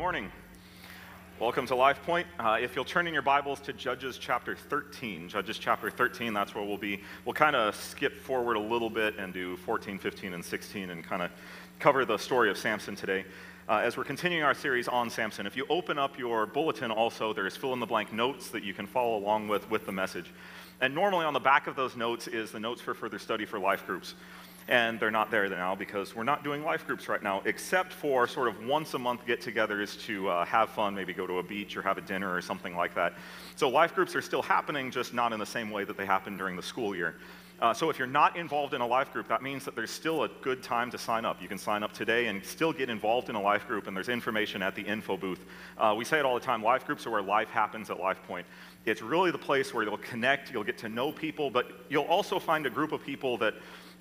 morning. Welcome to Life Point. Uh, if you'll turn in your Bibles to Judges chapter 13, Judges chapter 13, that's where we'll be. We'll kind of skip forward a little bit and do 14, 15, and 16 and kind of cover the story of Samson today. Uh, as we're continuing our series on Samson, if you open up your bulletin also, there's fill in the blank notes that you can follow along with with the message. And normally on the back of those notes is the notes for further study for life groups and they're not there now because we're not doing life groups right now, except for sort of once a month get togethers to uh, have fun, maybe go to a beach or have a dinner or something like that. So life groups are still happening, just not in the same way that they happen during the school year. Uh, so if you're not involved in a life group, that means that there's still a good time to sign up. You can sign up today and still get involved in a life group, and there's information at the info booth. Uh, we say it all the time life groups are where life happens at Life Point. It's really the place where you'll connect, you'll get to know people, but you'll also find a group of people that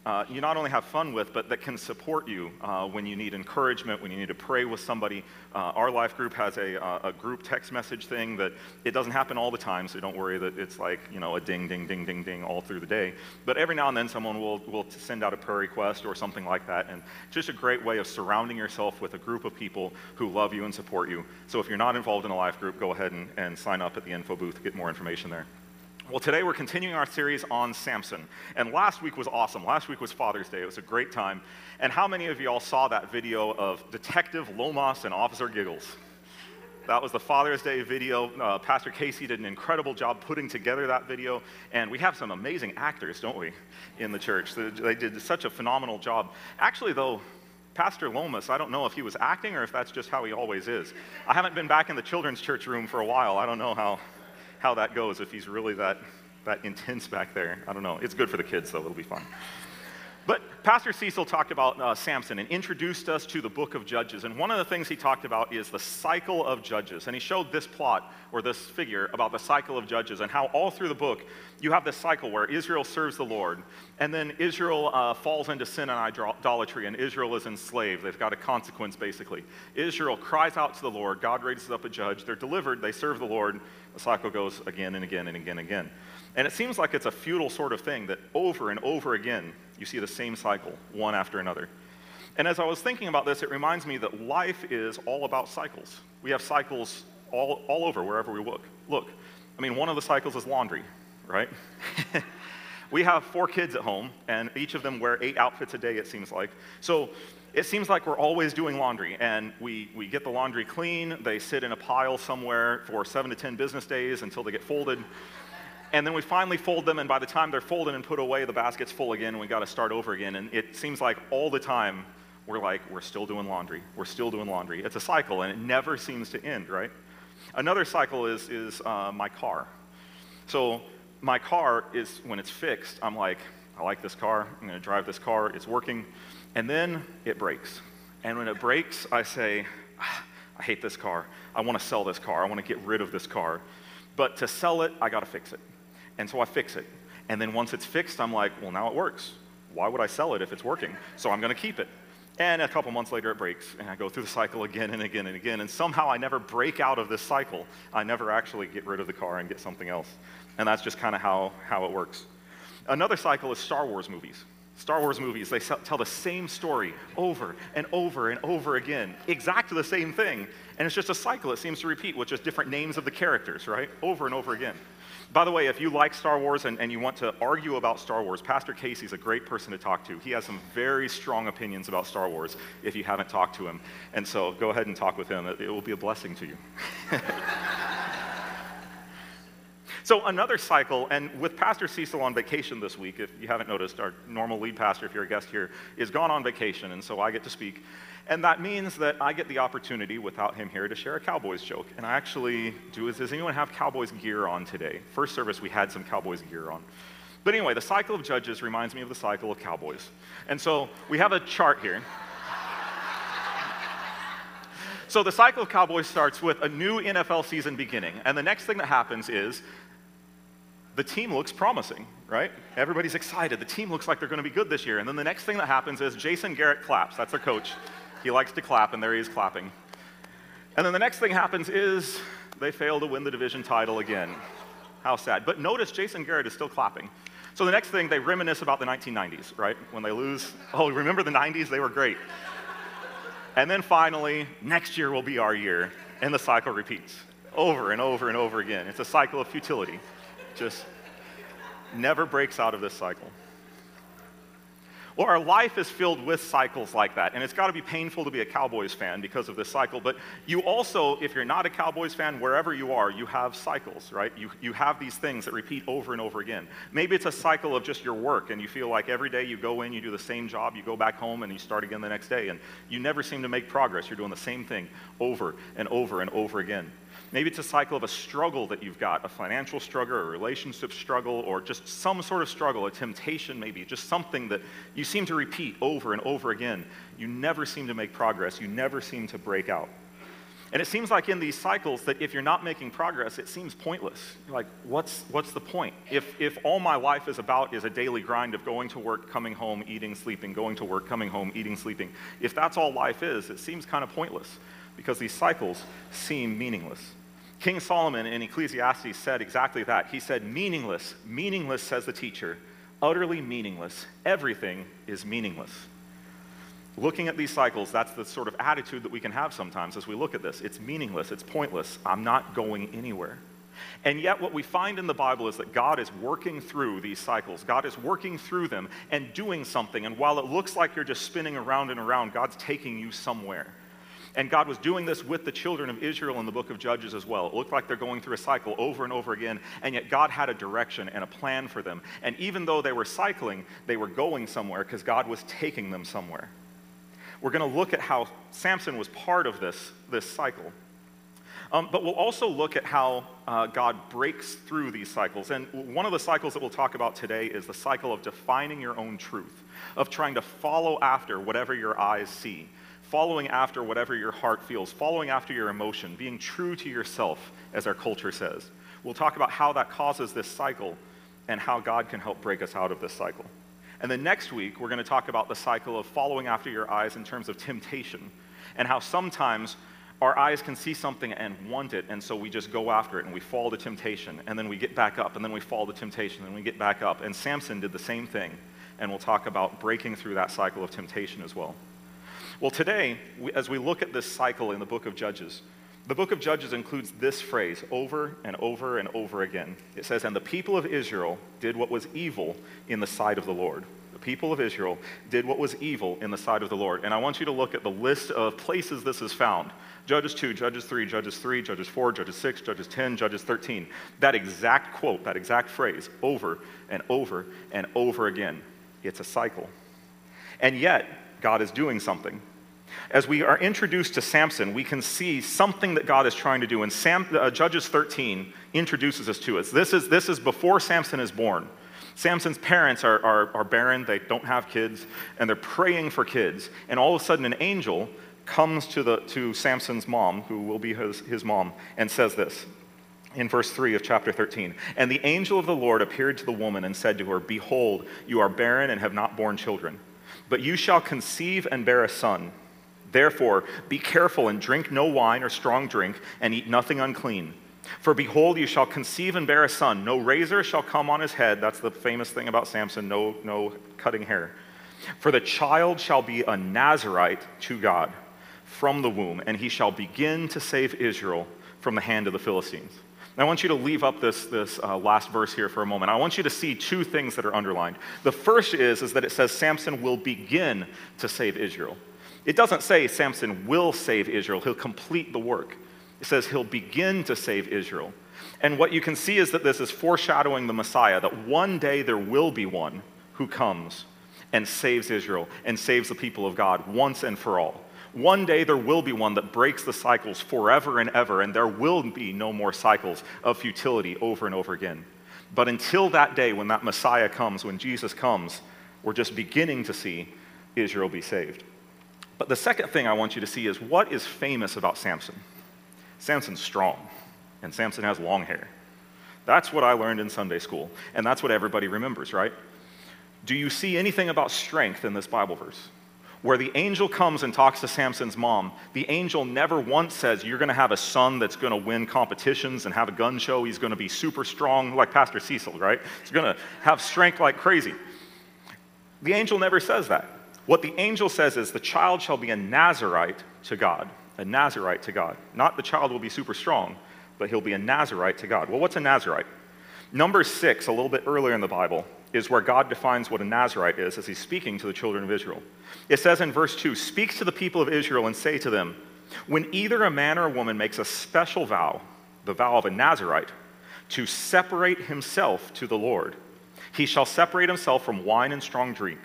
uh, you not only have fun with, but that can support you uh, when you need encouragement, when you need to pray with somebody. Uh, our life group has a, uh, a, group text message thing that it doesn't happen all the time, so don't worry that it's like, you know, a ding, ding, ding, ding, ding all through the day. But every now and then someone will, will send out a prayer request or something like that. And just a great way of surrounding yourself with a group of people who love you and support you. So if you're not involved in a life group, go ahead and, and sign up at the info booth get more information there. Well, today we're continuing our series on Samson. And last week was awesome. Last week was Father's Day. It was a great time. And how many of you all saw that video of Detective Lomas and Officer Giggles? That was the Father's Day video. Uh, Pastor Casey did an incredible job putting together that video. And we have some amazing actors, don't we, in the church? They did such a phenomenal job. Actually, though, Pastor Lomas, I don't know if he was acting or if that's just how he always is. I haven't been back in the children's church room for a while. I don't know how how that goes if he's really that, that intense back there. I don't know. It's good for the kids, though. It'll be fun. But Pastor Cecil talked about uh, Samson and introduced us to the book of Judges. And one of the things he talked about is the cycle of Judges. And he showed this plot or this figure about the cycle of Judges and how all through the book you have this cycle where Israel serves the Lord, and then Israel uh, falls into sin and idolatry, and Israel is enslaved. They've got a consequence, basically. Israel cries out to the Lord. God raises up a judge. They're delivered. They serve the Lord. The cycle goes again and again and again and again. And it seems like it's a futile sort of thing that over and over again you see the same cycle, one after another. And as I was thinking about this, it reminds me that life is all about cycles. We have cycles all, all over wherever we look. Look, I mean, one of the cycles is laundry, right? we have four kids at home, and each of them wear eight outfits a day, it seems like. So it seems like we're always doing laundry, and we, we get the laundry clean. They sit in a pile somewhere for seven to 10 business days until they get folded. And then we finally fold them, and by the time they're folded and put away, the basket's full again, and we got to start over again. And it seems like all the time we're like, we're still doing laundry. We're still doing laundry. It's a cycle, and it never seems to end, right? Another cycle is, is uh, my car. So, my car is, when it's fixed, I'm like, I like this car. I'm going to drive this car. It's working. And then it breaks. And when it breaks, I say, ah, I hate this car. I want to sell this car. I want to get rid of this car. But to sell it, I got to fix it. And so I fix it. And then once it's fixed, I'm like, well, now it works. Why would I sell it if it's working? So I'm going to keep it. And a couple months later, it breaks. And I go through the cycle again and again and again. And somehow I never break out of this cycle. I never actually get rid of the car and get something else. And that's just kind of how, how it works. Another cycle is Star Wars movies. Star Wars movies, they tell the same story over and over and over again, exactly the same thing. And it's just a cycle it seems to repeat with just different names of the characters, right? Over and over again. By the way, if you like Star Wars and, and you want to argue about Star Wars, Pastor Casey's a great person to talk to. He has some very strong opinions about Star Wars if you haven't talked to him. And so go ahead and talk with him. It, it will be a blessing to you. So, another cycle, and with Pastor Cecil on vacation this week, if you haven't noticed, our normal lead pastor, if you're a guest here, is gone on vacation, and so I get to speak. And that means that I get the opportunity, without him here, to share a Cowboys joke. And I actually do. Does anyone have Cowboys gear on today? First service, we had some Cowboys gear on. But anyway, the cycle of judges reminds me of the cycle of Cowboys. And so we have a chart here. So the cycle of Cowboys starts with a new NFL season beginning. And the next thing that happens is the team looks promising, right? Everybody's excited. The team looks like they're going to be good this year. And then the next thing that happens is Jason Garrett claps. That's their coach. He likes to clap, and there he is clapping. And then the next thing happens is they fail to win the division title again. How sad. But notice Jason Garrett is still clapping. So the next thing, they reminisce about the 1990s, right? When they lose, oh, remember the 90s? They were great. And then finally, next year will be our year, and the cycle repeats over and over and over again. It's a cycle of futility. Just never breaks out of this cycle. Well, our life is filled with cycles like that, and it's got to be painful to be a Cowboys fan because of this cycle. But you also, if you're not a Cowboys fan, wherever you are, you have cycles, right? You, you have these things that repeat over and over again. Maybe it's a cycle of just your work, and you feel like every day you go in, you do the same job, you go back home, and you start again the next day, and you never seem to make progress. You're doing the same thing over and over and over again. Maybe it's a cycle of a struggle that you've got a financial struggle, a relationship struggle, or just some sort of struggle, a temptation, maybe, just something that you seem to repeat over and over again. You never seem to make progress, you never seem to break out. And it seems like in these cycles that if you're not making progress, it seems pointless. You're like, what's, what's the point? If, if all my life is about is a daily grind of going to work, coming home, eating, sleeping, going to work, coming home, eating, sleeping, if that's all life is, it seems kind of pointless because these cycles seem meaningless. King Solomon in Ecclesiastes said exactly that. He said, Meaningless, meaningless, says the teacher, utterly meaningless. Everything is meaningless. Looking at these cycles, that's the sort of attitude that we can have sometimes as we look at this. It's meaningless, it's pointless, I'm not going anywhere. And yet, what we find in the Bible is that God is working through these cycles. God is working through them and doing something. And while it looks like you're just spinning around and around, God's taking you somewhere. And God was doing this with the children of Israel in the book of Judges as well. It looked like they're going through a cycle over and over again, and yet God had a direction and a plan for them. And even though they were cycling, they were going somewhere because God was taking them somewhere. We're going to look at how Samson was part of this, this cycle. Um, but we'll also look at how uh, God breaks through these cycles. And one of the cycles that we'll talk about today is the cycle of defining your own truth, of trying to follow after whatever your eyes see following after whatever your heart feels, following after your emotion, being true to yourself, as our culture says. We'll talk about how that causes this cycle and how God can help break us out of this cycle. And then next week, we're going to talk about the cycle of following after your eyes in terms of temptation and how sometimes our eyes can see something and want it, and so we just go after it and we fall to temptation, and then we get back up, and then we fall to temptation, and we get back up. And Samson did the same thing, and we'll talk about breaking through that cycle of temptation as well. Well, today, as we look at this cycle in the book of Judges, the book of Judges includes this phrase over and over and over again. It says, And the people of Israel did what was evil in the sight of the Lord. The people of Israel did what was evil in the sight of the Lord. And I want you to look at the list of places this is found Judges 2, Judges 3, Judges 3, Judges 4, Judges 6, Judges 10, Judges 13. That exact quote, that exact phrase, over and over and over again. It's a cycle. And yet, God is doing something. As we are introduced to Samson, we can see something that God is trying to do. And Sam, uh, Judges 13 introduces us to us. This is, this is before Samson is born. Samson's parents are, are, are barren, they don't have kids, and they're praying for kids. And all of a sudden, an angel comes to, the, to Samson's mom, who will be his, his mom, and says this in verse 3 of chapter 13. And the angel of the Lord appeared to the woman and said to her, Behold, you are barren and have not borne children, but you shall conceive and bear a son Therefore, be careful and drink no wine or strong drink, and eat nothing unclean. For behold, you shall conceive and bear a son. No razor shall come on his head. That's the famous thing about Samson no, no cutting hair. For the child shall be a Nazarite to God from the womb, and he shall begin to save Israel from the hand of the Philistines. I want you to leave up this, this uh, last verse here for a moment. I want you to see two things that are underlined. The first is, is that it says Samson will begin to save Israel. It doesn't say Samson will save Israel, he'll complete the work. It says he'll begin to save Israel. And what you can see is that this is foreshadowing the Messiah, that one day there will be one who comes and saves Israel and saves the people of God once and for all. One day there will be one that breaks the cycles forever and ever, and there will be no more cycles of futility over and over again. But until that day, when that Messiah comes, when Jesus comes, we're just beginning to see Israel be saved. But the second thing I want you to see is what is famous about Samson? Samson's strong, and Samson has long hair. That's what I learned in Sunday school, and that's what everybody remembers, right? Do you see anything about strength in this Bible verse? Where the angel comes and talks to Samson's mom, the angel never once says, You're going to have a son that's going to win competitions and have a gun show. He's going to be super strong, like Pastor Cecil, right? He's going to have strength like crazy. The angel never says that. What the angel says is the child shall be a Nazarite to God. A Nazarite to God. Not the child will be super strong, but he'll be a Nazarite to God. Well, what's a Nazarite? Number six, a little bit earlier in the Bible, is where God defines what a Nazarite is as he's speaking to the children of Israel. It says in verse 2 Speak to the people of Israel and say to them, When either a man or a woman makes a special vow, the vow of a Nazarite, to separate himself to the Lord, he shall separate himself from wine and strong drink.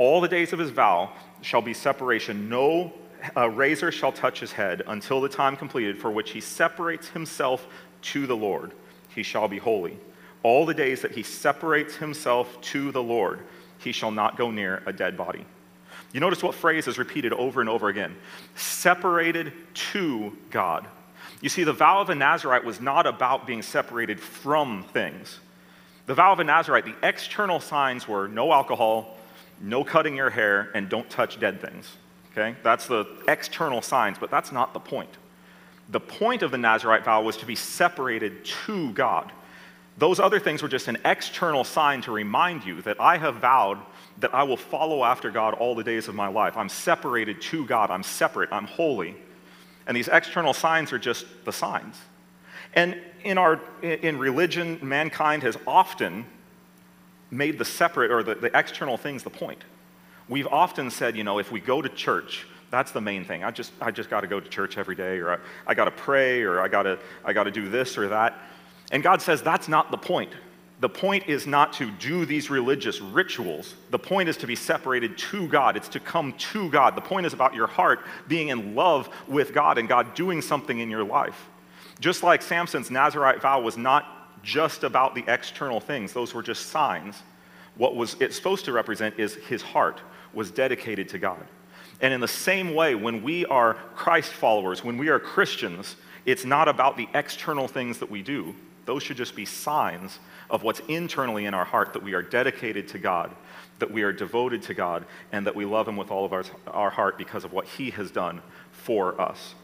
All the days of his vow shall be separation. No uh, razor shall touch his head until the time completed for which he separates himself to the Lord. He shall be holy. All the days that he separates himself to the Lord, he shall not go near a dead body. You notice what phrase is repeated over and over again separated to God. You see, the vow of a Nazarite was not about being separated from things. The vow of a Nazarite, the external signs were no alcohol, no cutting your hair, and don't touch dead things. Okay? That's the external signs, but that's not the point. The point of the Nazarite vow was to be separated to God. Those other things were just an external sign to remind you that I have vowed that I will follow after God all the days of my life. I'm separated to God. I'm separate. I'm holy. And these external signs are just the signs. And in, our, in religion, mankind has often made the separate or the, the external things the point. We've often said, you know, if we go to church, that's the main thing. I just, I just got to go to church every day, or I, I got to pray, or I got to I got to do this or that. And God says that's not the point. The point is not to do these religious rituals. The point is to be separated to God. It's to come to God. The point is about your heart being in love with God and God doing something in your life. Just like Samson's Nazarite vow was not just about the external things, those were just signs. What was it's supposed to represent is his heart was dedicated to God. And in the same way, when we are Christ followers, when we are Christians, it's not about the external things that we do. Those should just be signs of what's internally in our heart that we are dedicated to God, that we are devoted to God, and that we love Him with all of our, our heart because of what He has done for us.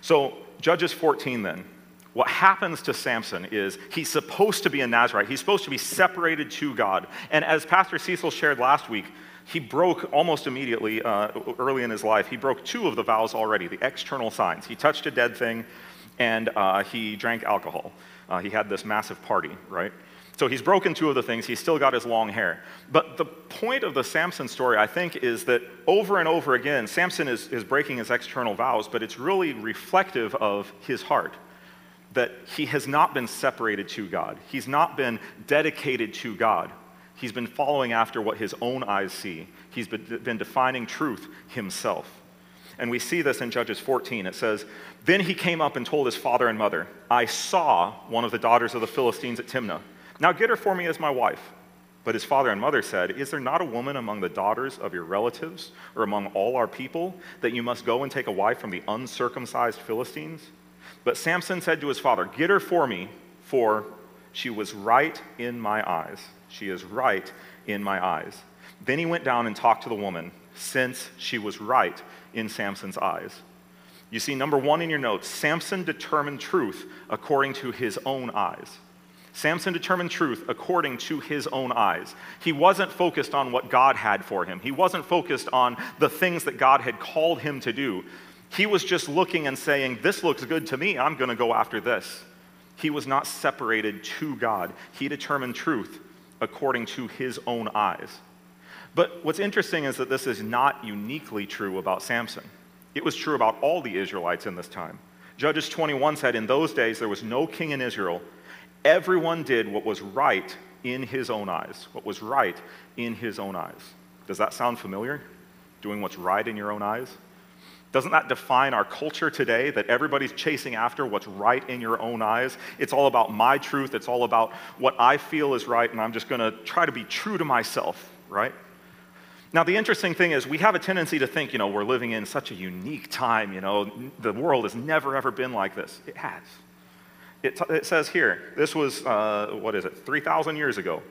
So, Judges 14 then. What happens to Samson is he's supposed to be a Nazarite. He's supposed to be separated to God. And as Pastor Cecil shared last week, he broke almost immediately uh, early in his life. He broke two of the vows already, the external signs. He touched a dead thing and uh, he drank alcohol. Uh, he had this massive party, right? So he's broken two of the things. He's still got his long hair. But the point of the Samson story, I think, is that over and over again, Samson is, is breaking his external vows, but it's really reflective of his heart that he has not been separated to God. He's not been dedicated to God. He's been following after what his own eyes see. He's been, defining truth himself. And we see this in Judges 14. It says, Then he came up and told his father and mother, I saw one of the daughters of the Philistines at Timnah. Now get her for me as my wife. But his father and mother said, Is there not a woman among the daughters of your relatives or among all our people that you must go and take a wife from the uncircumcised Philistines? But Samson said to his father, Get her for me, for she was right in my eyes. She is right in my eyes. Then he went down and talked to the woman, since she was right in Samson's eyes. You see, number one in your notes, Samson determined truth according to his own eyes. Samson determined truth according to his own eyes. He wasn't focused on what God had for him. He wasn't focused on the things that God had called him to do. He was just looking and saying, This looks good to me, I'm going to go after this. He was not separated to God. He determined truth according to his own eyes. But what's interesting is that this is not uniquely true about Samson. It was true about all the Israelites in this time. Judges 21 said, In those days there was no king in Israel. Everyone did what was right in his own eyes. What was right in his own eyes. Does that sound familiar? Doing what's right in your own eyes? Doesn't that define our culture today that everybody's chasing after what's right in your own eyes? It's all about my truth, it's all about what I feel is right, and I'm just going to try to be true to myself, right? Now, the interesting thing is, we have a tendency to think, you know, we're living in such a unique time, you know, the world has never, ever been like this. It has. It, it says here, this was, uh, what is it, 3,000 years ago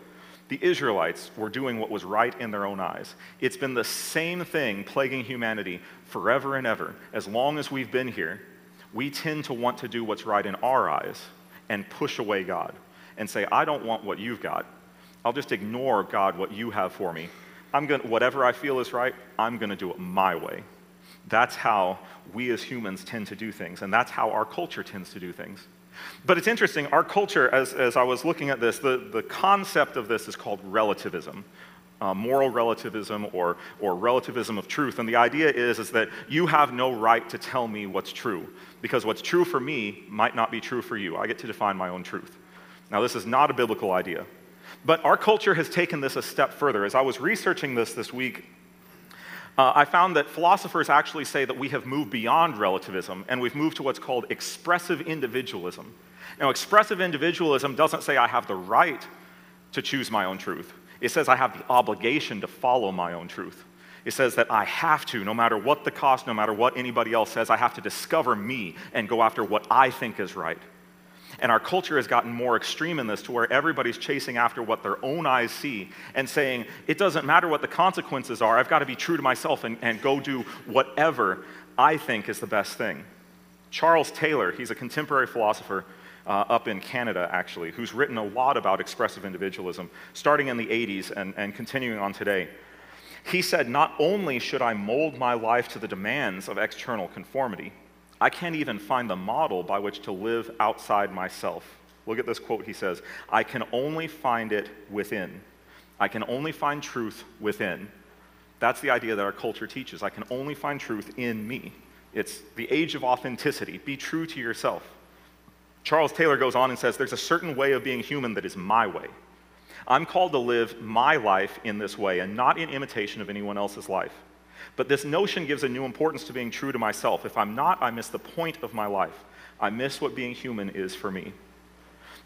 the Israelites were doing what was right in their own eyes. It's been the same thing plaguing humanity forever and ever. As long as we've been here, we tend to want to do what's right in our eyes and push away God and say, I don't want what you've got. I'll just ignore, God, what you have for me I'm going to, whatever I feel is right, I'm going to do it my way. That's how we as humans tend to do things, and that's how our culture tends to do things. But it's interesting, our culture, as, as I was looking at this, the, the concept of this is called relativism. Uh, moral relativism or, or relativism of truth. And the idea is, is that you have no right to tell me what's true, because what's true for me might not be true for you. I get to define my own truth. Now, this is not a biblical idea. But our culture has taken this a step further. As I was researching this this week, uh, I found that philosophers actually say that we have moved beyond relativism and we've moved to what's called expressive individualism. Now, expressive individualism doesn't say I have the right to choose my own truth, it says I have the obligation to follow my own truth. It says that I have to, no matter what the cost, no matter what anybody else says, I have to discover me and go after what I think is right. And our culture has gotten more extreme in this to where everybody's chasing after what their own eyes see and saying, it doesn't matter what the consequences are, I've got to be true to myself and, and go do whatever I think is the best thing. Charles Taylor, he's a contemporary philosopher uh, up in Canada, actually, who's written a lot about expressive individualism, starting in the 80s and, and continuing on today. He said, Not only should I mold my life to the demands of external conformity, I can't even find the model by which to live outside myself. Look at this quote he says I can only find it within. I can only find truth within. That's the idea that our culture teaches. I can only find truth in me. It's the age of authenticity. Be true to yourself. Charles Taylor goes on and says there's a certain way of being human that is my way. I'm called to live my life in this way and not in imitation of anyone else's life. But this notion gives a new importance to being true to myself. If I'm not, I miss the point of my life. I miss what being human is for me.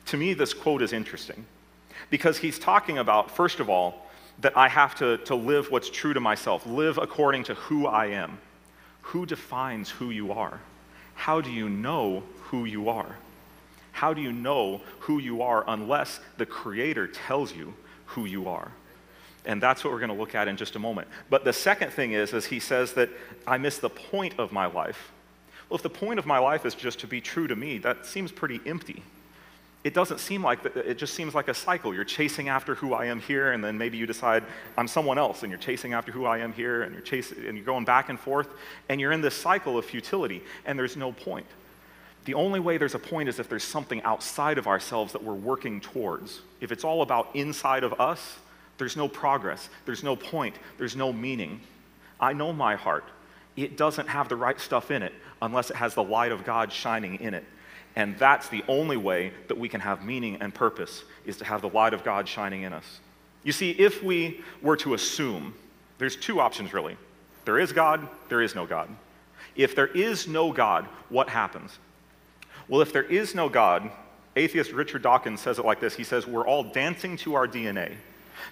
To me, this quote is interesting because he's talking about, first of all, that I have to, to live what's true to myself, live according to who I am. Who defines who you are? How do you know who you are? How do you know who you are unless the Creator tells you who you are? And that's what we're going to look at in just a moment. But the second thing is, is he says that I miss the point of my life. Well, if the point of my life is just to be true to me, that seems pretty empty. It doesn't seem like, that, it just seems like a cycle. You're chasing after who I am here, and then maybe you decide I'm someone else, and you're chasing after who I am here, and you're chasing, and you're going back and forth, and you're in this cycle of futility, and there's no point. The only way there's a point is if there's something outside of ourselves that we're working towards. If it's all about inside of us, there's no progress, there's no point, there's no meaning. I know my heart. It doesn't have the right stuff in it unless it has the light of God shining in it. And that's the only way that we can have meaning and purpose is to have the light of God shining in us. You see, if we were to assume, there's two options really. There is God, there is no God. If there is no God, what happens? Well, if there is no God, atheist Richard Dawkins says it like this He says, We're all dancing to our DNA.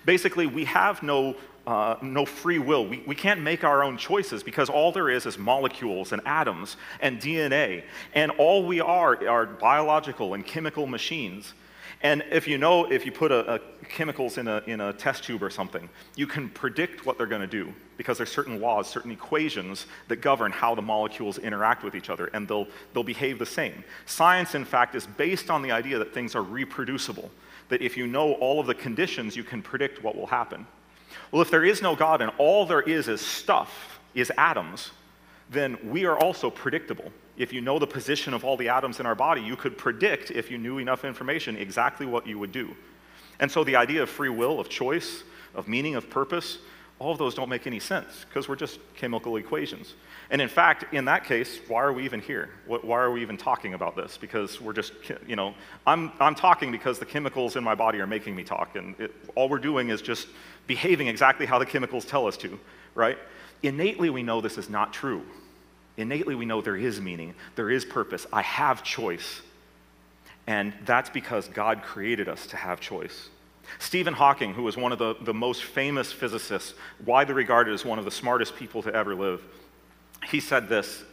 Basically, we have no, uh, no free will. We, we can't make our own choices because all there is is molecules and atoms and DNA. And all we are are biological and chemical machines. And if you know, if you put a, a chemicals in a, in a test tube or something, you can predict what they're going to do because there's certain laws, certain equations that govern how the molecules interact with each other, and they'll, they'll behave the same. Science, in fact, is based on the idea that things are reproducible that if you know all of the conditions, you can predict what will happen. Well, if there is no God and all there is is stuff, is atoms, then we are also predictable. If you know the position of all the atoms in our body, you could predict, if you knew enough information, exactly what you would do. And so the idea of free will, of choice, of meaning, of purpose, all of those don't make any sense because we're just chemical equations. And in fact, in that case, why are we even here? Why are we even talking about this? Because we're just, you know, I'm, I'm talking because the chemicals in my body are making me talk. And it, all we're doing is just behaving exactly how the chemicals tell us to, right? Innately, we know this is not true. Innately, we know there is meaning, there is purpose. I have choice. And that's because God created us to have choice. Stephen Hawking, who was one of the, the most famous physicists, widely regarded as one of the smartest people to ever live, he said this.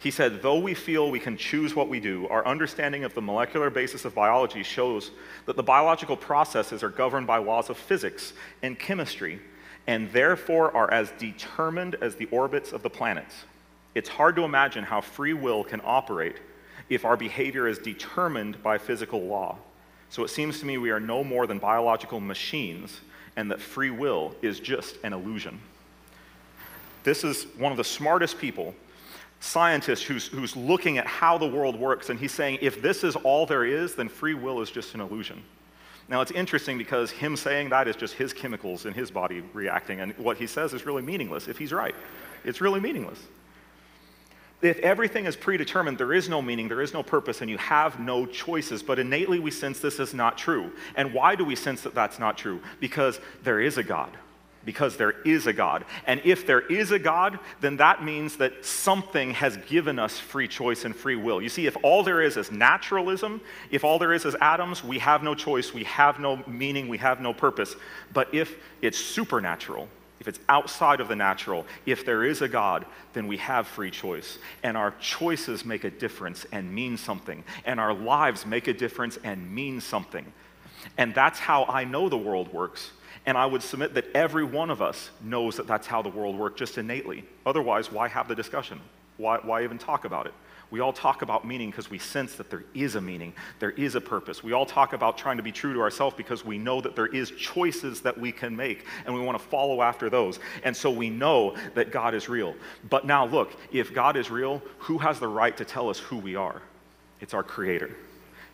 He said, Though we feel we can choose what we do, our understanding of the molecular basis of biology shows that the biological processes are governed by laws of physics and chemistry, and therefore are as determined as the orbits of the planets. It's hard to imagine how free will can operate if our behavior is determined by physical law. So it seems to me we are no more than biological machines and that free will is just an illusion. This is one of the smartest people, scientists, who's, who's looking at how the world works, and he's saying if this is all there is, then free will is just an illusion. Now, it's interesting because him saying that is just his chemicals in his body reacting, and what he says is really meaningless if he's right. It's really meaningless. If everything is predetermined, there is no meaning, there is no purpose, and you have no choices. But innately, we sense this is not true. And why do we sense that that's not true? Because there is a God because there is a God. And if there is a God, then that means that something has given us free choice and free will. You see, if all there is is naturalism, if all there is is atoms, we have no choice, we have no meaning, we have no purpose. But if it's supernatural, if it's outside of the natural, if there is a God, then we have free choice. And our choices make a difference and mean something. And our lives make a difference and mean something. And that's how I know the world works and I would submit that every one of us knows that that's how the world works just innately. Otherwise, why have the discussion? Why, why even talk about it? We all talk about meaning because we sense that there is a meaning, there is a purpose. We all talk about trying to be true to ourselves because we know that there is choices that we can make and we want to follow after those. And so we know that God is real. But now look, if God is real, who has the right to tell us who we are? It's our creator.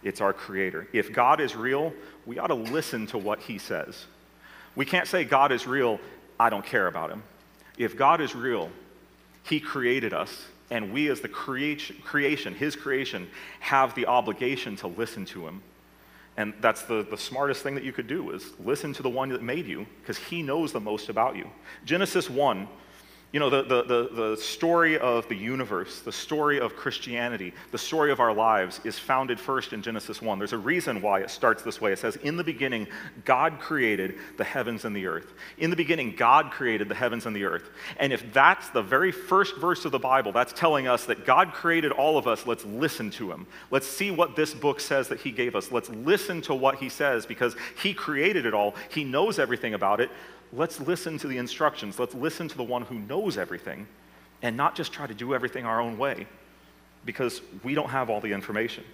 It's our creator. If God is real, we ought to listen to what he says. We can't say God is real, I don't care about him. If God is real, he created us, and we, as the creation, his creation, have the obligation to listen to him. And that's the, the smartest thing that you could do is listen to the one that made you, because he knows the most about you. Genesis 1 you know, the, the, the, the, story of the universe, the story of Christianity, the story of our lives is founded first in Genesis 1. There's a reason why it starts this way. It says, In the beginning, God created the heavens and the earth. In the beginning, God created the heavens and the earth. And if that's the very first verse of the Bible, that's telling us that God created all of us, let's listen to him. Let's see what this book says that he gave us. Let's listen to what he says because he created it all, he knows everything about it let's listen to the instructions. Let's listen to the one who knows everything and not just try to do everything our own way because we don't have all the information.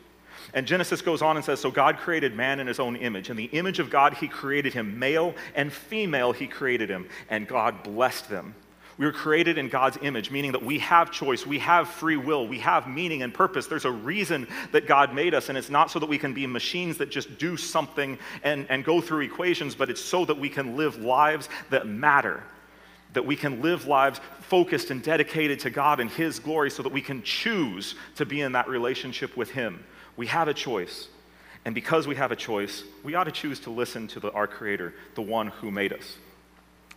And Genesis goes on and says, So God created man in his own image. In the image of God, he created him. Male and female, he created him. And God blessed them. We were created in God's image, meaning that we have choice, we have free will, we have meaning and purpose. There's a reason that God made us, and it's not so that we can be machines that just do something and, and go through equations, but it's so that we can live lives that matter. That we can live lives focused and dedicated to God and His glory so that we can choose to be in that relationship with Him. We have a choice. And because we have a choice, we ought to choose to listen to the, our Creator, the one who made us.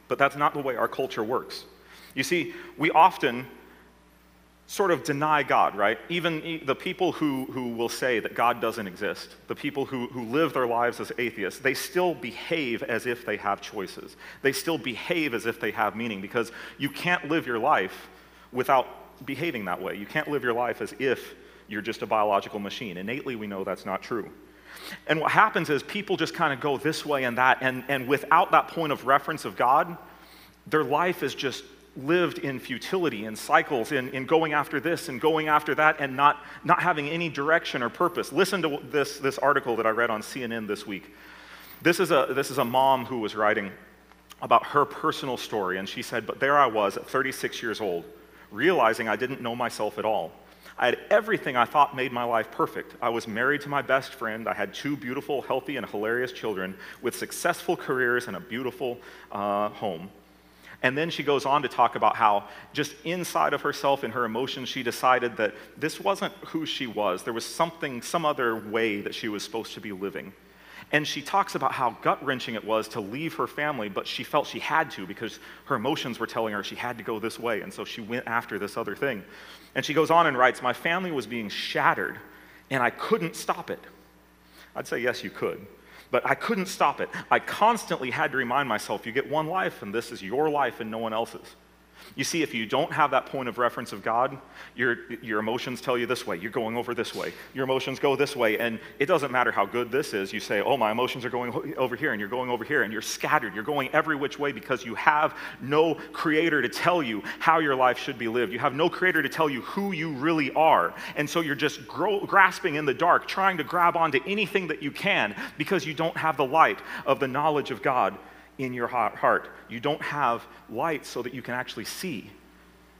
But that's not the way our culture works. You see, we often sort of deny God, right? Even the people who, who will say that God doesn't exist, the people who, who live their lives as atheists, they still behave as if they have choices. They still behave as if they have meaning because you can't live your life without behaving that way. You can't live your life as if you're just a biological machine. Innately, we know that's not true. And what happens is people just kind of go this way and that, and, and without that point of reference of God, their life is just lived in futility and cycles in, in going after this and going after that and not, not having any direction or purpose. Listen to this, this article that I read on CNN this week. This is, a, this is a mom who was writing about her personal story, and she said, But there I was at 36 years old, realizing I didn't know myself at all. I had everything I thought made my life perfect. I was married to my best friend. I had two beautiful, healthy, and hilarious children with successful careers and a beautiful uh, home. And then she goes on to talk about how, just inside of herself, in her emotions, she decided that this wasn't who she was. There was something, some other way that she was supposed to be living. And she talks about how gut wrenching it was to leave her family, but she felt she had to because her emotions were telling her she had to go this way. And so she went after this other thing. And she goes on and writes, My family was being shattered, and I couldn't stop it. I'd say, Yes, you could. But I couldn't stop it. I constantly had to remind myself you get one life, and this is your life and no one else's. You see, if you don't have that point of reference of God, your, your emotions tell you this way. You're going over this way. Your emotions go this way. And it doesn't matter how good this is. You say, oh, my emotions are going over here, and you're going over here, and you're scattered. You're going every which way because you have no creator to tell you how your life should be lived. You have no creator to tell you who you really are. And so you're just grasping in the dark, trying to grab onto anything that you can because you don't have the light of the knowledge of God in your heart. You don't have light so that you can actually see.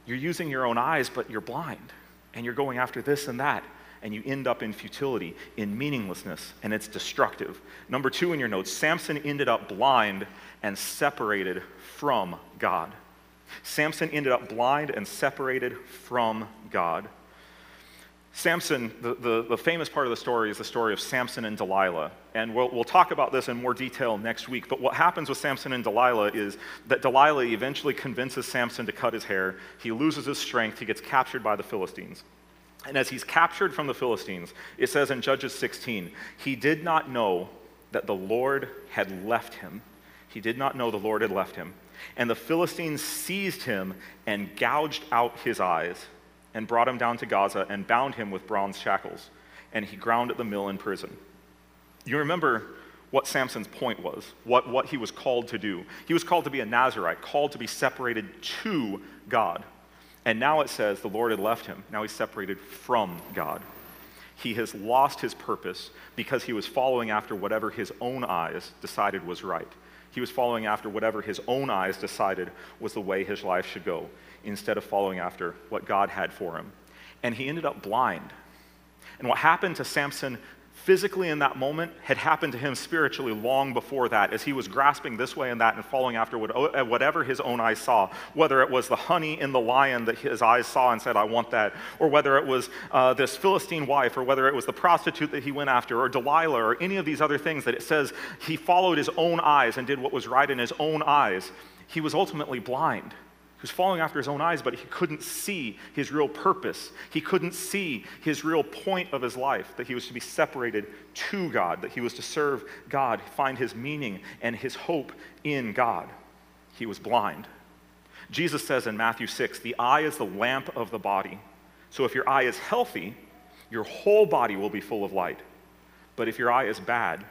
You're using your own eyes, but you're blind. And you're going after this and that. And you end up in futility, in meaninglessness, and it's destructive. Number two in your notes Samson ended up blind and separated from God. Samson ended up blind and separated from God. Samson, the, the, the, famous part of the story is the story of Samson and Delilah. And we'll, we'll talk about this in more detail next week. But what happens with Samson and Delilah is that Delilah eventually convinces Samson to cut his hair. He loses his strength. He gets captured by the Philistines. And as he's captured from the Philistines, it says in Judges 16, he did not know that the Lord had left him. He did not know the Lord had left him. And the Philistines seized him and gouged out his eyes and brought him down to Gaza and bound him with bronze shackles, and he ground at the mill in prison. You remember what Samson's point was, what, what he was called to do. He was called to be a Nazarite, called to be separated to God. And now it says the Lord had left him. Now he's separated from God. He has lost his purpose because he was following after whatever his own eyes decided was right. He was following after whatever his own eyes decided was the way his life should go instead of following after what God had for him. And he ended up blind. And what happened to Samson physically in that moment had happened to him spiritually long before that, as he was grasping this way and that and following after uh, whatever his own eyes saw, whether it was the honey in the lion that his eyes saw and said, I want that, or whether it was uh, this Philistine wife, or whether it was the prostitute that he went after, or Delilah, or any of these other things that it says he followed his own eyes and did what was right in his own eyes, he was ultimately blind was following after his own eyes, but he couldn't see his real purpose. He couldn't see his real point of his life that he was to be separated to God, that he was to serve God, find his meaning and his hope in God. He was blind. Jesus says in Matthew 6 the eye is the lamp of the body. So if your eye is healthy, your whole body will be full of light. But if your eye is bad,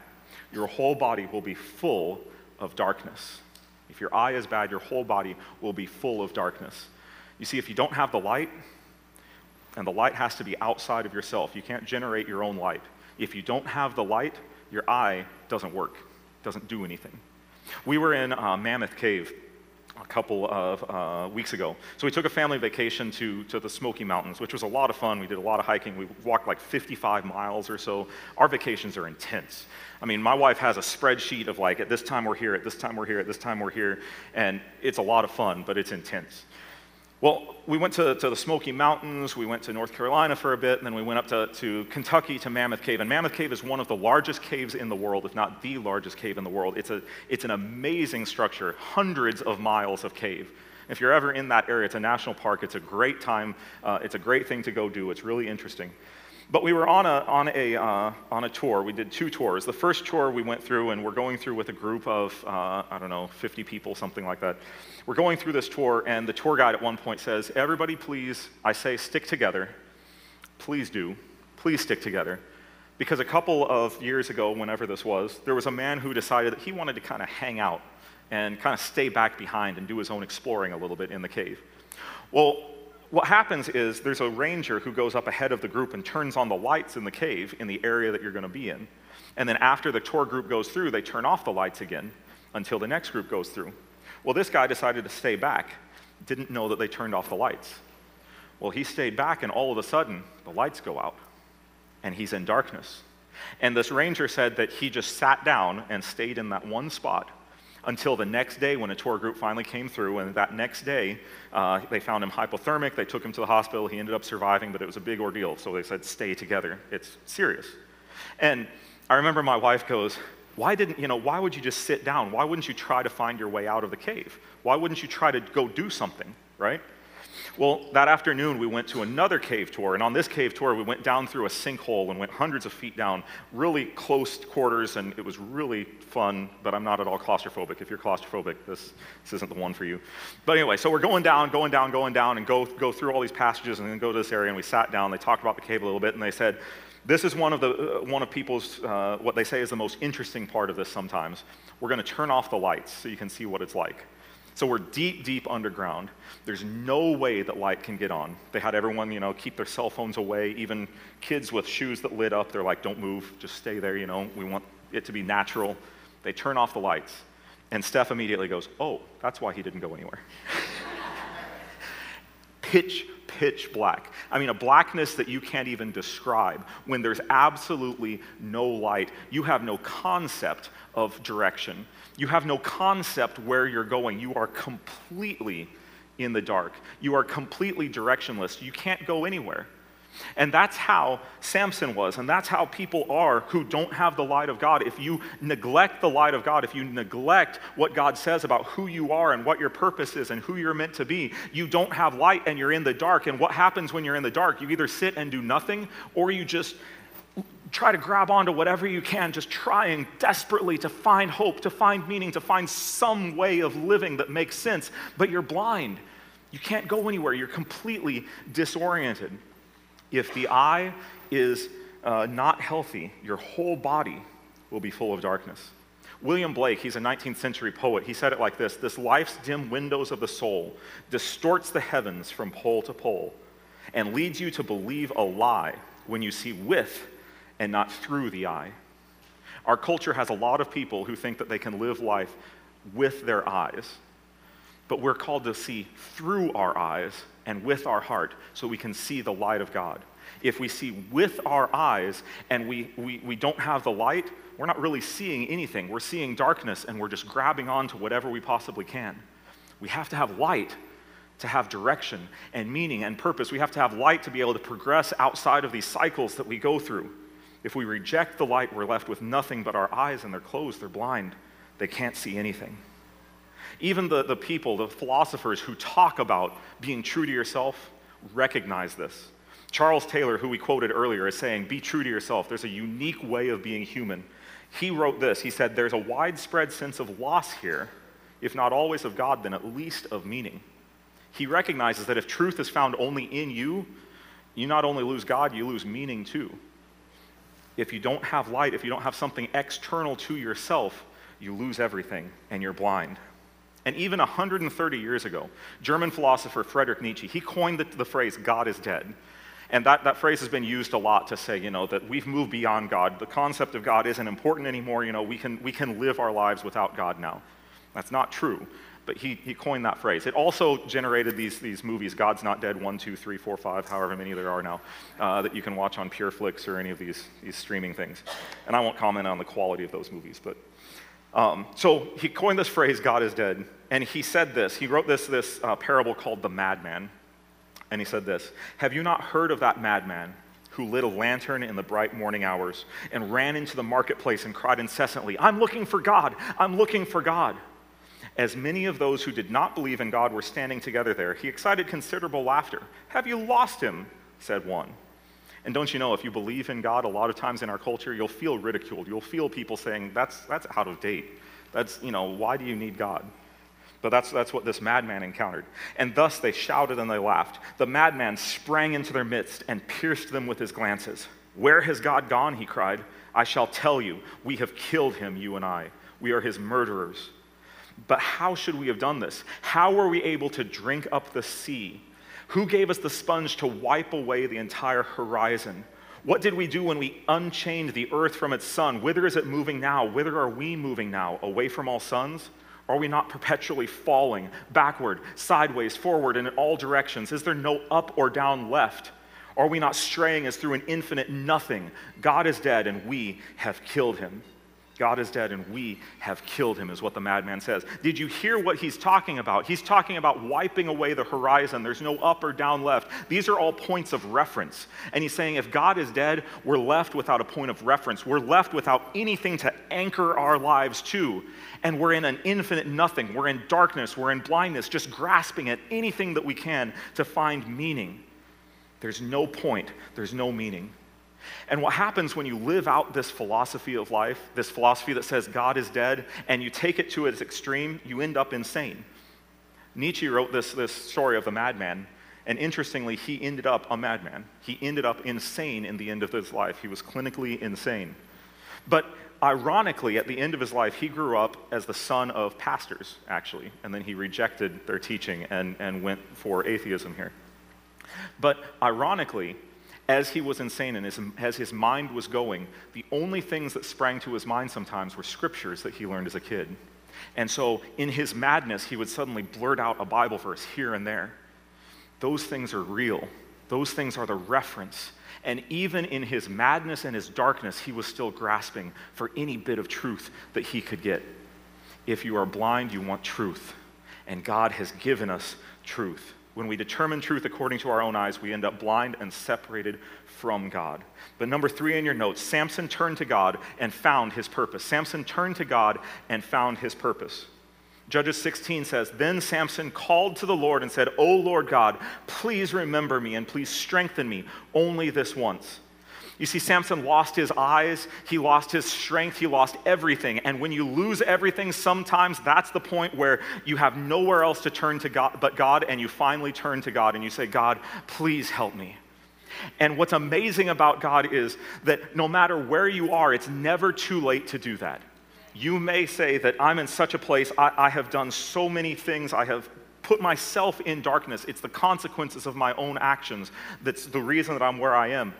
your whole body will be full of darkness. If your eye is bad, your whole body will be full of darkness. You see, if you don't have the light, and the light has to be outside of yourself, you can't generate your own light. If you don't have the light, your eye doesn't work, doesn't do anything. We were in uh, Mammoth Cave a couple of uh, weeks ago. So we took a family vacation to, to the Smoky Mountains, which was a lot of fun. We did a lot of hiking. We walked like 55 miles or so. Our vacations are intense. I mean, my wife has a spreadsheet of like, at this time we're here, at this time we're here, at this time we're here, and it's a lot of fun, but it's intense. Well, we went to, to the Smoky Mountains, we went to North Carolina for a bit, and then we went up to, to Kentucky to Mammoth Cave. And Mammoth Cave is one of the largest caves in the world, if not the largest cave in the world. It's, a, it's an amazing structure, hundreds of miles of cave. If you're ever in that area, it's a national park. It's a great time. Uh, it's a great thing to go do. It's really interesting. But we were on a, on, a, uh, on a tour. We did two tours. The first tour we went through, and we're going through with a group of, uh, I don't know, 50 people, something like that. We're going through this tour, and the tour guide at one point says, Everybody, please, I say, stick together. Please do. Please stick together. Because a couple of years ago, whenever this was, there was a man who decided that he wanted to kind of hang out and kind of stay back behind and do his own exploring a little bit in the cave. Well, what happens is there's a ranger who goes up ahead of the group and turns on the lights in the cave in the area that you're going to be in. And then after the tour group goes through, they turn off the lights again until the next group goes through. Well, this guy decided to stay back, didn't know that they turned off the lights. Well, he stayed back, and all of a sudden, the lights go out, and he's in darkness. And this ranger said that he just sat down and stayed in that one spot until the next day when a tour group finally came through. And that next day, uh, they found him hypothermic. They took him to the hospital. He ended up surviving, but it was a big ordeal. So they said, stay together. It's serious. And I remember my wife goes, why didn't, you know, why would you just sit down? Why wouldn't you try to find your way out of the cave? Why wouldn't you try to go do something, right? Well, that afternoon, we went to another cave tour, and on this cave tour, we went down through a sinkhole and went hundreds of feet down, really close quarters, and it was really fun, but I'm not at all claustrophobic. If you're claustrophobic, this, this isn't the one for you. But anyway, so we're going down, going down, going down, and go, go through all these passages, and then go to this area, and we sat down, they talked about the cave a little bit, and they said, this is one of, the, uh, one of people's, uh, what they say is the most interesting part of this sometimes. We're going to turn off the lights so you can see what it's like. So we're deep, deep underground. There's no way that light can get on. They had everyone, you know, keep their cell phones away. Even kids with shoes that lit up, they're like, don't move, just stay there, you know. We want it to be natural. They turn off the lights. And Steph immediately goes, oh, that's why he didn't go anywhere. pitch, pitch black. I mean, a blackness that you can't even describe. When there's absolutely no light, you have no concept of direction. You have no concept where you're going. You are completely in the dark. You are completely directionless. You can't go anywhere. And that's how Samson was, and that's how people are who don't have the light of God. If you neglect the light of God, if you neglect what God says about who you are and what your purpose is and who you're meant to be, you don't have light and you're in the dark. And what happens when you're in the dark? You either sit and do nothing, or you just try to grab onto whatever you can, just trying desperately to find hope, to find meaning, to find some way of living that makes sense, but you're blind. You can't go anywhere. You're completely disoriented. If the eye is uh, not healthy, your whole body will be full of darkness. William Blake, he's a 19th century poet, he said it like this This life's dim windows of the soul distorts the heavens from pole to pole and leads you to believe a lie when you see with and not through the eye. Our culture has a lot of people who think that they can live life with their eyes, but we're called to see through our eyes and with our heart so we can see the light of God. If we see with our eyes and we, we, we don't have the light, we're not really seeing anything. We're seeing darkness and we're just grabbing onto whatever we possibly can. We have to have light to have direction and meaning and purpose. We have to have light to be able to progress outside of these cycles that we go through. If we reject the light, we're left with nothing but our eyes, and they're closed, they're blind, they can't see anything. Even the, the people, the philosophers who talk about being true to yourself, recognize this. Charles Taylor, who we quoted earlier, is saying, Be true to yourself. There's a unique way of being human. He wrote this He said, There's a widespread sense of loss here, if not always of God, then at least of meaning. He recognizes that if truth is found only in you, you not only lose God, you lose meaning too. If you don't have light, if you don't have something external to yourself, you lose everything and you're blind. And even 130 years ago, German philosopher Friedrich Nietzsche, he coined the, the, phrase, God is dead. And that, that phrase has been used a lot to say, you know, that we've moved beyond God. The concept of God isn't important anymore. You know, we can, we can live our lives without God now. That's not true but he, he coined that phrase. It also generated these, these movies, God's Not Dead 1, 2, 3, 4, 5, however many there are now, uh, that you can watch on PureFlix or any of these, these streaming things. And I won't comment on the quality of those movies, but. Um, so he coined this phrase, God is dead, and he said this. He wrote this, this uh, parable called The Madman. And he said this Have you not heard of that madman who lit a lantern in the bright morning hours and ran into the marketplace and cried incessantly, I'm looking for God, I'm looking for God? As many of those who did not believe in God were standing together there, he excited considerable laughter. Have you lost him? said one. And don't you know, if you believe in God, a lot of times in our culture, you'll feel ridiculed. You'll feel people saying, that's, that's out of date. That's, you know, why do you need God? But that's, that's what this madman encountered. And thus they shouted and they laughed. The madman sprang into their midst and pierced them with his glances. Where has God gone? He cried. I shall tell you, we have killed him, you and I. We are his murderers. But how should we have done this? How were we able to drink up the sea? Who gave us the sponge to wipe away the entire horizon? What did we do when we unchained the earth from its sun? Whither is it moving now? Whither are we moving now? Away from all suns? Are we not perpetually falling backward, sideways, forward, and in all directions? Is there no up or down left? Are we not straying as through an infinite nothing? God is dead and we have killed him. God is dead and we have killed him, is what the madman says. Did you hear what he's talking about? He's talking about wiping away the horizon. There's no up or down left. These are all points of reference. And he's saying if God is dead, we're left without a point of reference. We're left without anything to anchor our lives to. And we're in an infinite nothing. We're in darkness. We're in blindness, just grasping at anything that we can to find meaning. There's no point, there's no meaning. And what happens when you live out this philosophy of life, this philosophy that says God is dead, and you take it to its extreme, you end up insane. Nietzsche wrote this, this story of the madman, and interestingly, he ended up a madman. He ended up insane in the end of his life. He was clinically insane. But ironically, at the end of his life, he grew up as the son of pastors, actually, and then he rejected their teaching and, and went for atheism here. But ironically, as he was insane and as, his mind was going, the only things that sprang to his mind sometimes were scriptures that he learned as a kid. And so, in his madness, he would suddenly blurt out a Bible verse here and there. Those things are real, those things are the reference. And even in his madness and his darkness, he was still grasping for any bit of truth that he could get. If you are blind, you want truth. And God has given us truth. When we determine truth according to our own eyes, we end up blind and separated from God. But number three in your notes Samson turned to God and found his purpose. Samson turned to God and found his purpose. Judges 16 says, Then Samson called to the Lord and said, O Lord God, please remember me and please strengthen me only this once. You see, Samson lost his eyes, he lost his strength, he lost everything. And when you lose everything, sometimes that's the point where you have nowhere else to turn to God but God, and you finally turn to God and you say, God, please help me. And what's amazing about God is that no matter where you are, it's never too late to do that. You may say that I'm in such a place, I, I have done so many things, I have put myself in darkness. It's the consequences of my own actions that's the reason that I'm where I am.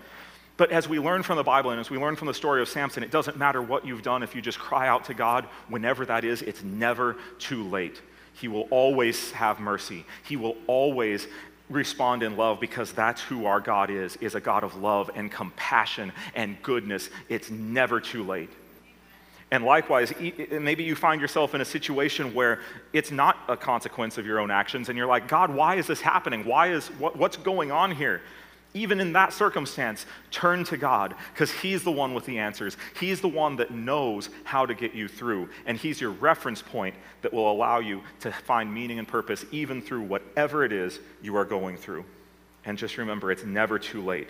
But as we learn from the Bible and as we learn from the story of Samson, it doesn't matter what you've done if you just cry out to God, whenever that is, it's never too late. He will always have mercy. He will always respond in love because that's who our God is, is a God of love and compassion and goodness. It's never too late. And likewise, maybe you find yourself in a situation where it's not a consequence of your own actions, and you're like, God, why is this happening? Why is what, what's going on here? Even in that circumstance, turn to God because He's the one with the answers. He's the one that knows how to get you through. And He's your reference point that will allow you to find meaning and purpose even through whatever it is you are going through. And just remember, it's never too late.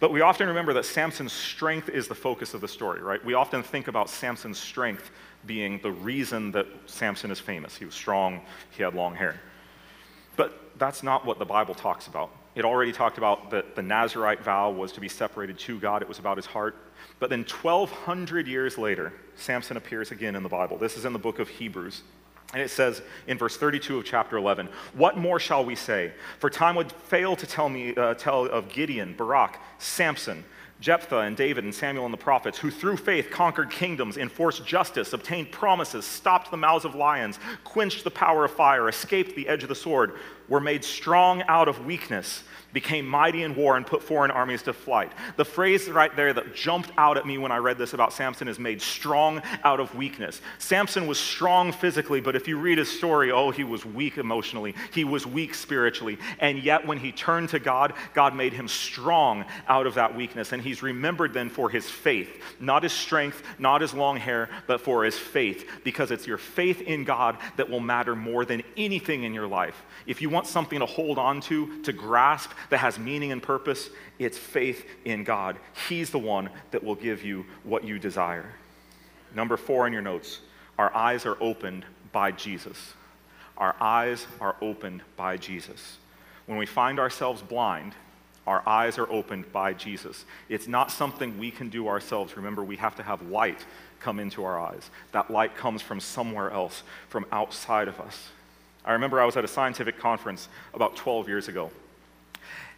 But we often remember that Samson's strength is the focus of the story, right? We often think about Samson's strength being the reason that Samson is famous. He was strong, he had long hair. But that's not what the Bible talks about. It already talked about that the Nazarite vow was to be separated to God, it was about his heart. But then 1,200 years later, Samson appears again in the Bible. This is in the book of Hebrews. And it says in verse 32 of chapter 11, What more shall we say? For time would fail to tell me, uh, tell of Gideon, Barak, Samson, Jephthah and David and Samuel and the prophets, who through faith conquered kingdoms, enforced justice, obtained promises, stopped the mouths of lions, quenched the power of fire, escaped the edge of the sword, were made strong out of weakness became mighty in war and put foreign armies to flight. The phrase right there that jumped out at me when I read this about Samson is made strong out of weakness. Samson was strong physically, but if you read his story, oh, he was weak emotionally. He was weak spiritually. And yet, when he turned to God, God made him strong out of that weakness. And he's remembered then for his faith, not his strength, not his long hair, but for his faith, because it's your faith in God that will matter more than anything in your life. If you want something to hold on to, to grasp, that has meaning and purpose, it's faith in God. He's the one that will give you what you desire. Number four in your notes our eyes are opened by Jesus. Our eyes are opened by Jesus. When we find ourselves blind, our eyes are opened by Jesus. It's not something we can do ourselves. Remember, we have to have light come into our eyes. That light comes from somewhere else, from outside of us. I remember I was at a scientific conference about 12 years ago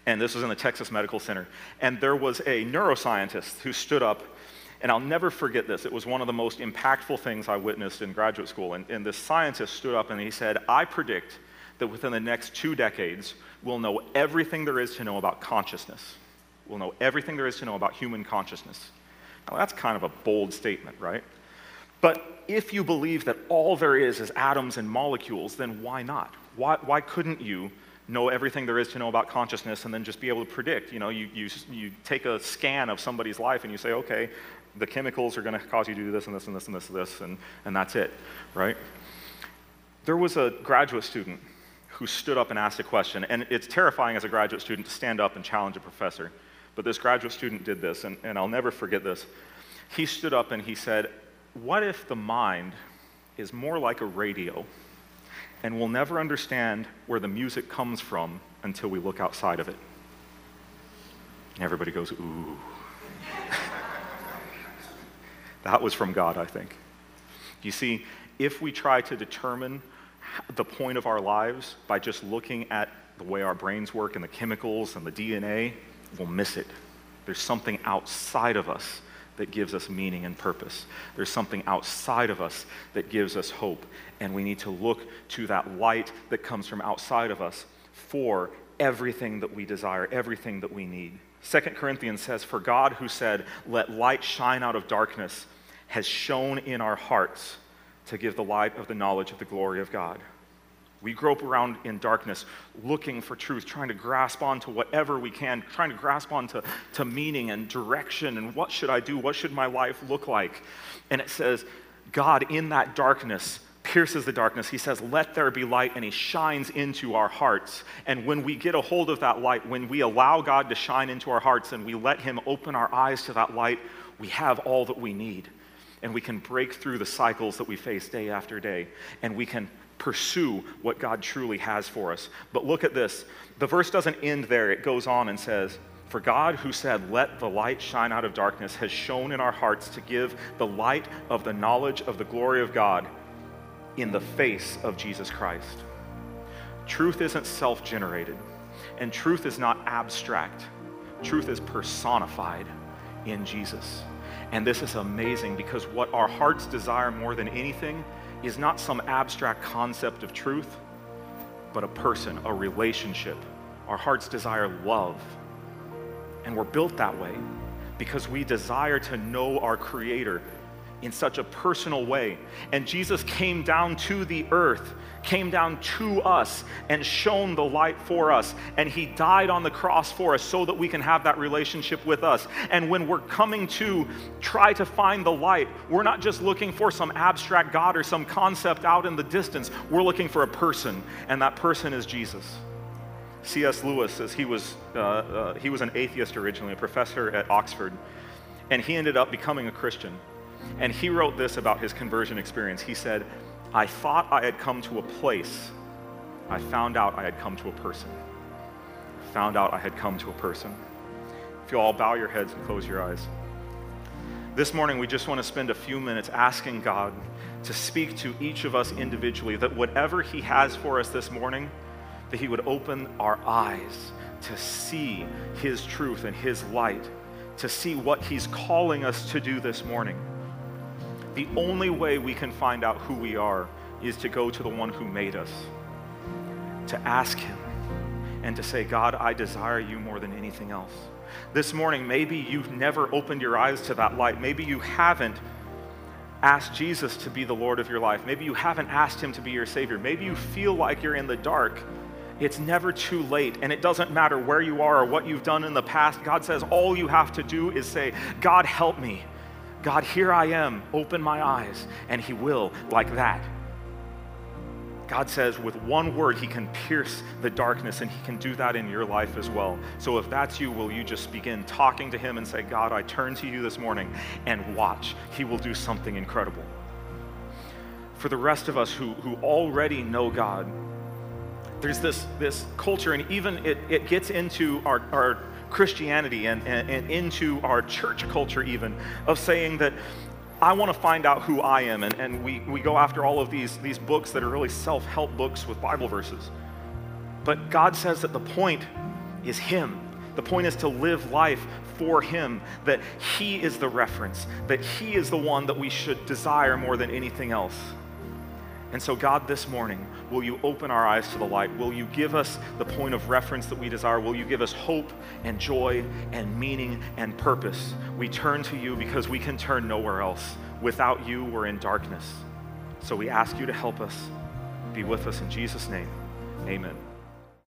and this was in the Texas Medical Center. And there was a neuroscientist who stood up, and I'll never forget this. It was one of the most impactful things I witnessed in graduate school. And, and this scientist stood up and he said, I predict that within the next two decades, we'll know everything there is to know about consciousness. We'll know everything there is to know about human consciousness. Now, that's kind of a bold statement, right? But if you believe that all there is is atoms and molecules, then why not? Why, why couldn't you know everything there is to know about consciousness and then just be able to predict? You know, you, you, you take a scan of somebody's life and you say, okay, the chemicals are going to cause you to do this and this and this and this and this, and, and that's it, right? There was a graduate student who stood up and asked a question, and it's terrifying as a graduate student to stand up and challenge a professor. But this graduate student did this, and, and I'll never forget this. He stood up and he said, What if the mind is more like a radio, and we'll never understand where the music comes from until we look outside of it? And everybody goes, Ooh. that was from God, I think. You see, if we try to determine the point of our lives by just looking at the way our brains work and the chemicals and the DNA, we'll miss it. There's something outside of us that gives us meaning and purpose. There's something outside of us that gives us hope. And we need to look to that light that comes from outside of us for everything that we desire, everything that we need. Second Corinthians says, For God who said, Let light shine out of darkness, has shone in our hearts to give the light of the knowledge of the glory of God. We grope around in darkness looking for truth, trying to grasp onto whatever we can, trying to grasp onto to meaning and direction and what should I do? What should my life look like? And it says, God in that darkness pierces the darkness. He says, Let there be light, and He shines into our hearts. And when we get a hold of that light, when we allow God to shine into our hearts and we let Him open our eyes to that light, we have all that we need. And we can break through the cycles that we face day after day. And we can pursue what God truly has for us. But look at this. The verse doesn't end there, it goes on and says, For God, who said, Let the light shine out of darkness, has shone in our hearts to give the light of the knowledge of the glory of God in the face of Jesus Christ. Truth isn't self generated, and truth is not abstract. Truth is personified in Jesus. And this is amazing because what our hearts desire more than anything is not some abstract concept of truth, but a person, a relationship. Our hearts desire love. And we're built that way because we desire to know our Creator in such a personal way. And Jesus came down to the earth, came down to us, and shone the light for us. And he died on the cross for us so that we can have that relationship with us. And when we're coming to try to find the light, we're not just looking for some abstract God or some concept out in the distance. We're looking for a person, and that person is Jesus. C.S. Lewis says he was, uh, uh, he was an atheist originally, a professor at Oxford, and he ended up becoming a Christian. And he wrote this about his conversion experience. He said, I thought I had come to a place. I found out I had come to a person. Found out I had come to a person. If you all bow your heads and close your eyes. This morning, we just want to spend a few minutes asking God to speak to each of us individually, that whatever He has for us this morning, that He would open our eyes to see His truth and His light, to see what He's calling us to do this morning. The only way we can find out who we are is to go to the one who made us, to ask him, and to say, God, I desire you more than anything else. This morning, maybe you've never opened your eyes to that light. Maybe you haven't asked Jesus to be the Lord of your life. Maybe you haven't asked him to be your Savior. Maybe you feel like you're in the dark. It's never too late, and it doesn't matter where you are or what you've done in the past. God says all you have to do is say, God, help me. God, here I am, open my eyes. And He will, like that. God says with one word, He can pierce the darkness, and He can do that in your life as well. So if that's you, will you just begin talking to Him and say, God, I turn to you this morning and watch? He will do something incredible. For the rest of us who, who already know God, there's this, this culture, and even it, it gets into our, our Christianity and, and, and into our church culture, even, of saying that I want to find out who I am. And, and we, we go after all of these, these books that are really self help books with Bible verses. But God says that the point is Him. The point is to live life for Him, that He is the reference, that He is the one that we should desire more than anything else. And so, God, this morning, will you open our eyes to the light? Will you give us the point of reference that we desire? Will you give us hope and joy and meaning and purpose? We turn to you because we can turn nowhere else. Without you, we're in darkness. So we ask you to help us. Be with us in Jesus' name. Amen.